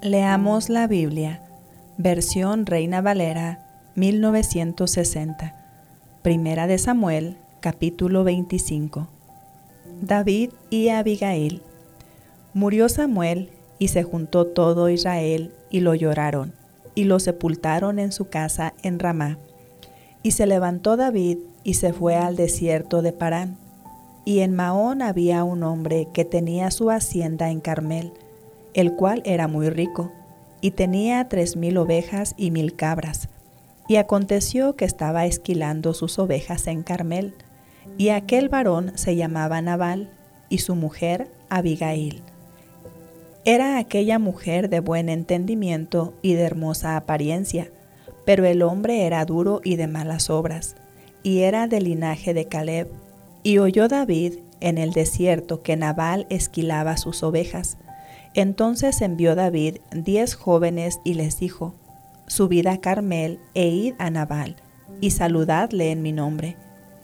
Leamos la Biblia, versión Reina Valera, 1960. Primera de Samuel, capítulo 25. David y Abigail. Murió Samuel y se juntó todo Israel y lo lloraron y lo sepultaron en su casa en Ramá. Y se levantó David y se fue al desierto de Parán. Y en Maón había un hombre que tenía su hacienda en Carmel el cual era muy rico, y tenía tres mil ovejas y mil cabras. Y aconteció que estaba esquilando sus ovejas en Carmel, y aquel varón se llamaba Nabal, y su mujer Abigail. Era aquella mujer de buen entendimiento y de hermosa apariencia, pero el hombre era duro y de malas obras, y era del linaje de Caleb. Y oyó David en el desierto que Nabal esquilaba sus ovejas, entonces envió David diez jóvenes y les dijo, Subid a Carmel e id a Nabal, y saludadle en mi nombre,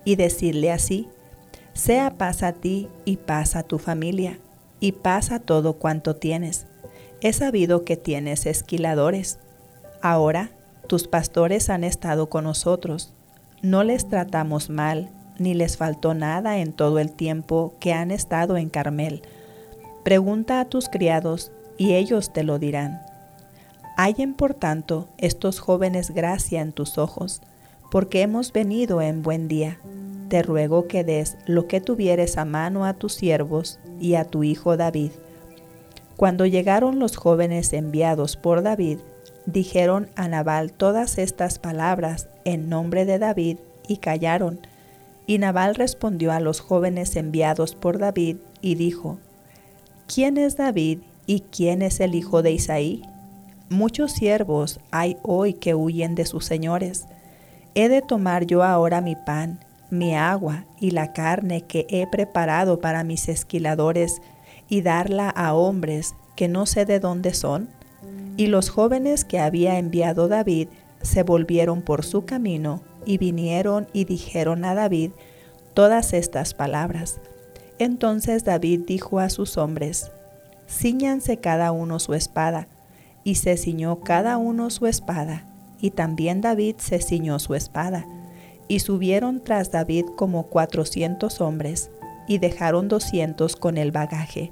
y decidle así, sea paz a ti y paz a tu familia, y pasa todo cuanto tienes. He sabido que tienes esquiladores. Ahora tus pastores han estado con nosotros. No les tratamos mal, ni les faltó nada en todo el tiempo que han estado en Carmel Pregunta a tus criados y ellos te lo dirán. Hallen por tanto estos jóvenes gracia en tus ojos, porque hemos venido en buen día. Te ruego que des lo que tuvieres a mano a tus siervos y a tu hijo David. Cuando llegaron los jóvenes enviados por David, dijeron a Nabal todas estas palabras en nombre de David y callaron. Y Nabal respondió a los jóvenes enviados por David y dijo, ¿Quién es David y quién es el hijo de Isaí? Muchos siervos hay hoy que huyen de sus señores. ¿He de tomar yo ahora mi pan, mi agua y la carne que he preparado para mis esquiladores y darla a hombres que no sé de dónde son? Y los jóvenes que había enviado David se volvieron por su camino y vinieron y dijeron a David todas estas palabras. Entonces David dijo a sus hombres, Cíñanse cada uno su espada. Y se ciñó cada uno su espada, y también David se ciñó su espada. Y subieron tras David como cuatrocientos hombres, y dejaron doscientos con el bagaje.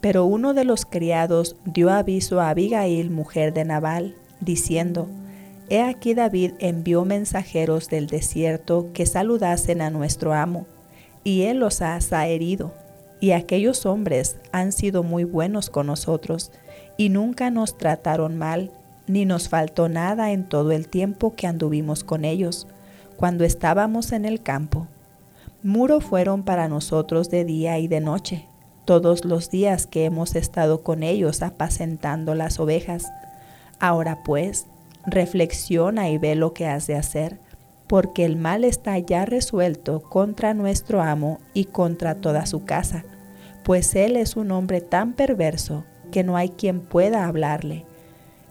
Pero uno de los criados dio aviso a Abigail, mujer de Nabal, diciendo, He aquí David envió mensajeros del desierto que saludasen a nuestro amo y Él los ha herido. Y aquellos hombres han sido muy buenos con nosotros, y nunca nos trataron mal, ni nos faltó nada en todo el tiempo que anduvimos con ellos, cuando estábamos en el campo. Muro fueron para nosotros de día y de noche, todos los días que hemos estado con ellos apacentando las ovejas. Ahora pues, reflexiona y ve lo que has de hacer porque el mal está ya resuelto contra nuestro amo y contra toda su casa, pues él es un hombre tan perverso que no hay quien pueda hablarle.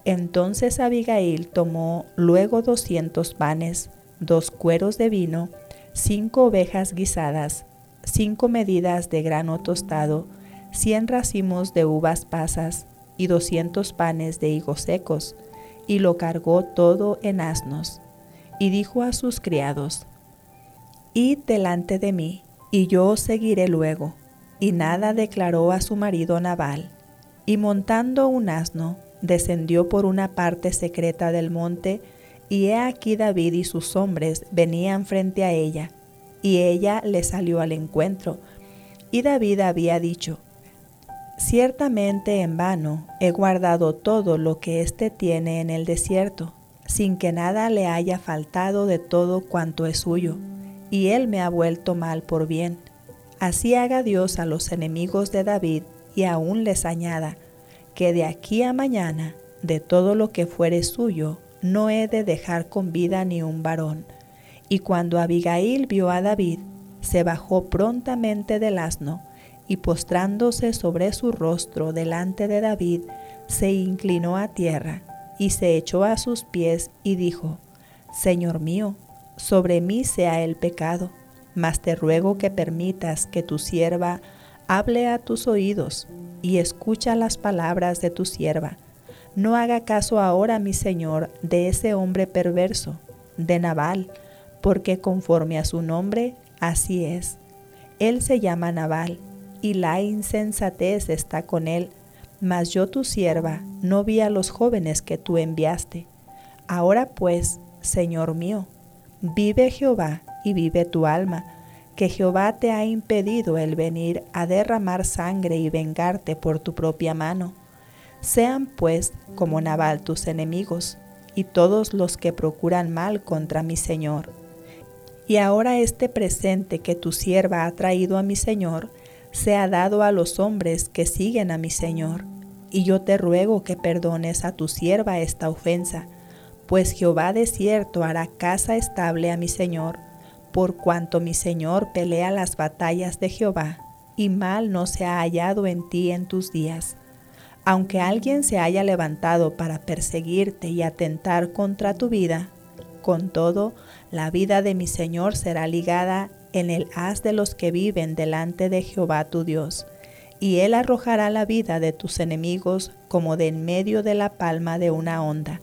Entonces Abigail tomó luego doscientos panes, dos cueros de vino, cinco ovejas guisadas, cinco medidas de grano tostado, cien racimos de uvas pasas y doscientos panes de higos secos, y lo cargó todo en asnos y dijo a sus criados, Id delante de mí, y yo os seguiré luego. Y nada declaró a su marido Nabal. Y montando un asno, descendió por una parte secreta del monte, y he aquí David y sus hombres venían frente a ella, y ella le salió al encuentro. Y David había dicho, Ciertamente en vano he guardado todo lo que éste tiene en el desierto, sin que nada le haya faltado de todo cuanto es suyo, y él me ha vuelto mal por bien. Así haga Dios a los enemigos de David y aún les añada, que de aquí a mañana, de todo lo que fuere suyo, no he de dejar con vida ni un varón. Y cuando Abigail vio a David, se bajó prontamente del asno, y postrándose sobre su rostro delante de David, se inclinó a tierra, y se echó a sus pies, y dijo, Señor mío, sobre mí sea el pecado, mas te ruego que permitas que tu sierva hable a tus oídos, y escucha las palabras de tu sierva. No haga caso ahora, mi Señor, de ese hombre perverso, de Nabal, porque conforme a su nombre, así es. Él se llama Nabal, y la insensatez está con él, mas yo tu sierva no vi a los jóvenes que tú enviaste. Ahora pues, Señor mío, vive Jehová y vive tu alma, que Jehová te ha impedido el venir a derramar sangre y vengarte por tu propia mano. Sean pues como Nabal tus enemigos y todos los que procuran mal contra mi Señor. Y ahora este presente que tu sierva ha traído a mi Señor, sea dado a los hombres que siguen a mi Señor. Y yo te ruego que perdones a tu sierva esta ofensa, pues Jehová de cierto hará casa estable a mi Señor por cuanto mi Señor pelea las batallas de Jehová, y mal no se ha hallado en ti en tus días. Aunque alguien se haya levantado para perseguirte y atentar contra tu vida, con todo, la vida de mi Señor será ligada en el haz de los que viven delante de Jehová tu Dios, y él arrojará la vida de tus enemigos como de en medio de la palma de una onda.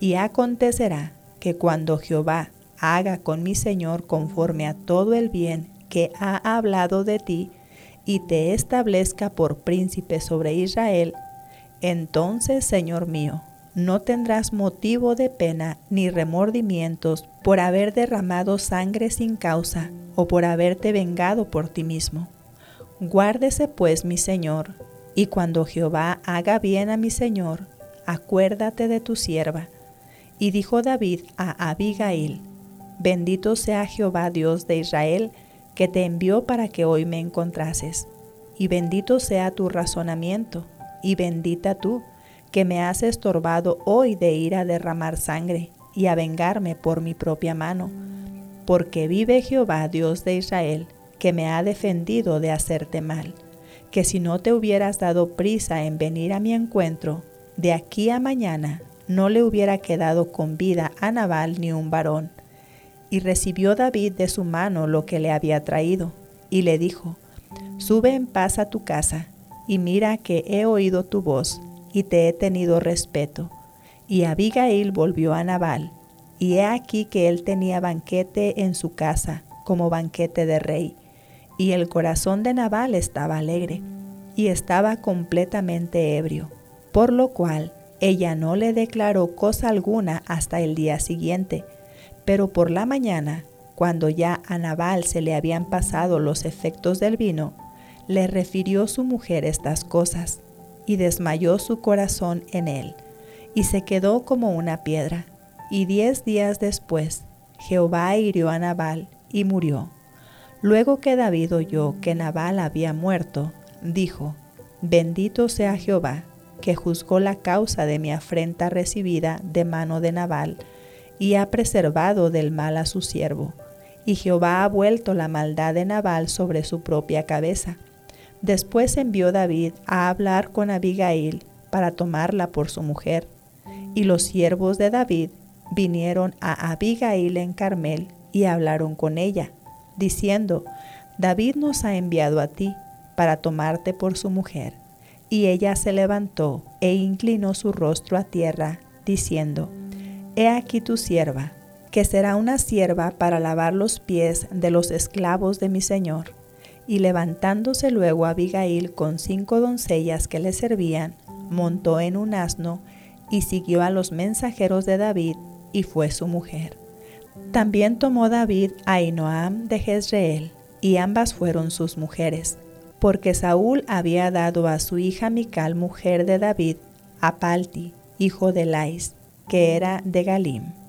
Y acontecerá que cuando Jehová haga con mi Señor conforme a todo el bien que ha hablado de ti, y te establezca por príncipe sobre Israel, entonces, Señor mío, no tendrás motivo de pena ni remordimientos por haber derramado sangre sin causa o por haberte vengado por ti mismo. Guárdese pues mi Señor, y cuando Jehová haga bien a mi Señor, acuérdate de tu sierva. Y dijo David a Abigail, Bendito sea Jehová Dios de Israel, que te envió para que hoy me encontrases. Y bendito sea tu razonamiento, y bendita tú, que me has estorbado hoy de ir a derramar sangre y a vengarme por mi propia mano. Porque vive Jehová Dios de Israel, que me ha defendido de hacerte mal, que si no te hubieras dado prisa en venir a mi encuentro, de aquí a mañana no le hubiera quedado con vida a Nabal ni un varón y recibió David de su mano lo que le había traído, y le dijo, Sube en paz a tu casa, y mira que he oído tu voz, y te he tenido respeto. Y Abigail volvió a Nabal, y he aquí que él tenía banquete en su casa, como banquete de rey, y el corazón de Nabal estaba alegre, y estaba completamente ebrio, por lo cual ella no le declaró cosa alguna hasta el día siguiente, pero por la mañana, cuando ya a Nabal se le habían pasado los efectos del vino, le refirió su mujer estas cosas, y desmayó su corazón en él, y se quedó como una piedra. Y diez días después, Jehová hirió a Nabal y murió. Luego que David oyó que Nabal había muerto, dijo, Bendito sea Jehová, que juzgó la causa de mi afrenta recibida de mano de Nabal, y ha preservado del mal a su siervo. Y Jehová ha vuelto la maldad de Nabal sobre su propia cabeza. Después envió David a hablar con Abigail para tomarla por su mujer. Y los siervos de David vinieron a Abigail en Carmel y hablaron con ella, diciendo, David nos ha enviado a ti para tomarte por su mujer. Y ella se levantó e inclinó su rostro a tierra, diciendo, He aquí tu sierva, que será una sierva para lavar los pies de los esclavos de mi señor. Y levantándose luego Abigail con cinco doncellas que le servían, montó en un asno y siguió a los mensajeros de David y fue su mujer. También tomó David a Ainoam de Jezreel, y ambas fueron sus mujeres, porque Saúl había dado a su hija Mical, mujer de David, a Palti, hijo de Lais, que era de Galim.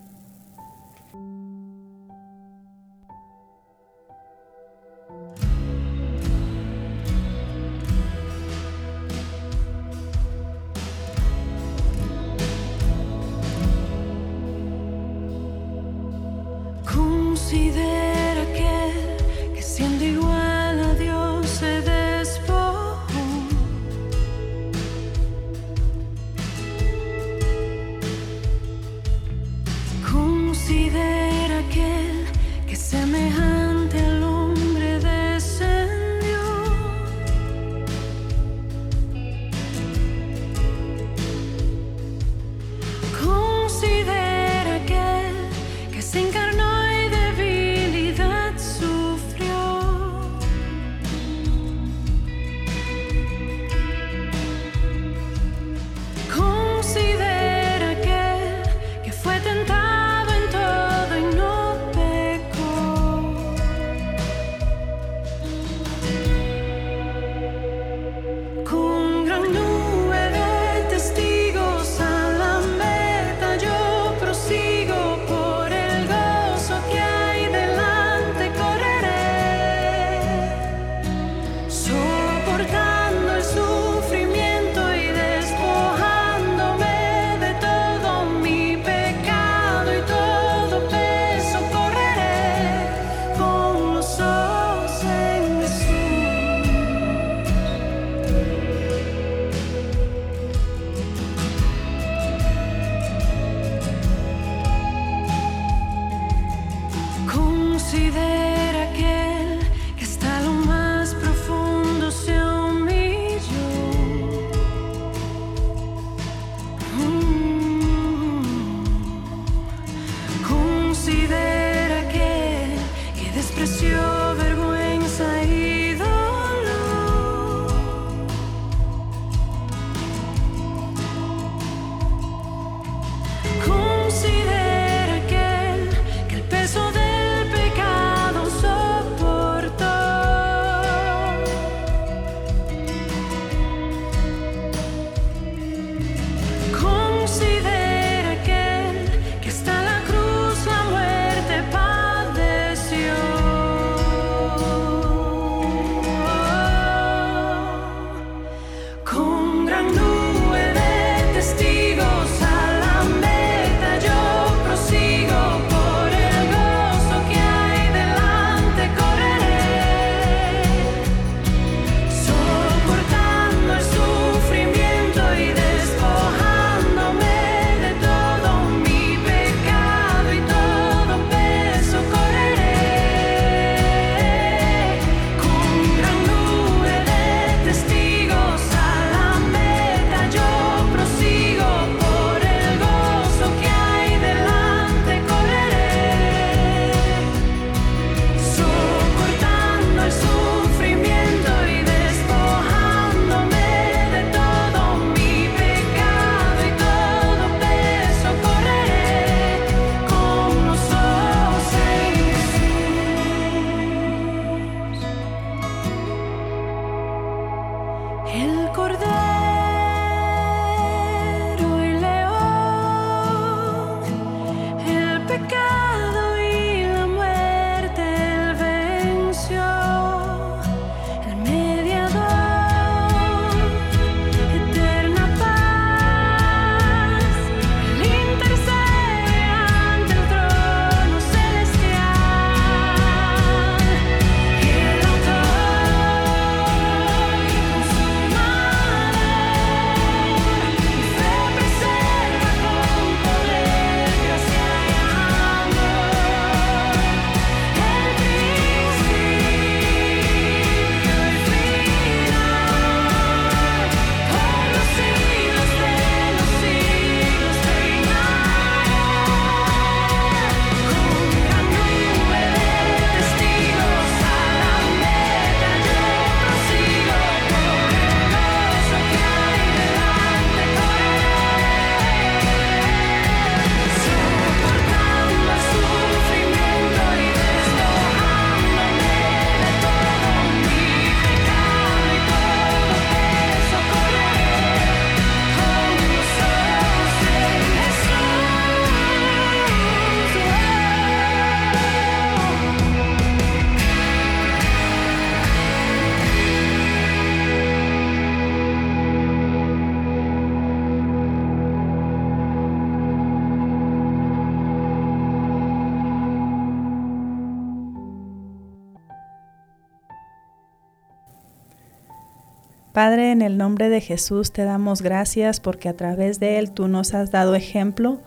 Padre, en el nombre de Jesús te damos gracias porque a través de Él tú nos has dado ejemplo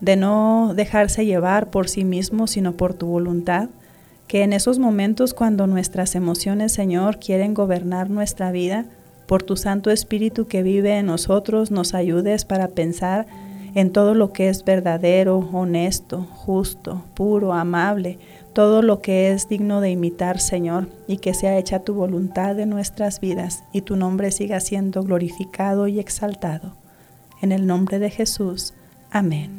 de no dejarse llevar por sí mismo, sino por tu voluntad, que en esos momentos cuando nuestras emociones, Señor, quieren gobernar nuestra vida, por tu Santo Espíritu que vive en nosotros, nos ayudes para pensar en todo lo que es verdadero, honesto, justo, puro, amable, todo lo que es digno de imitar, Señor, y que sea hecha tu voluntad en nuestras vidas y tu nombre siga siendo glorificado y exaltado. En el nombre de Jesús. Amén.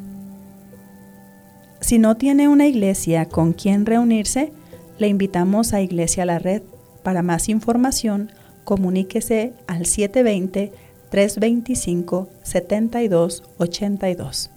Si no tiene una iglesia con quien reunirse, le invitamos a Iglesia La Red. Para más información, comuníquese al 720 325 7282.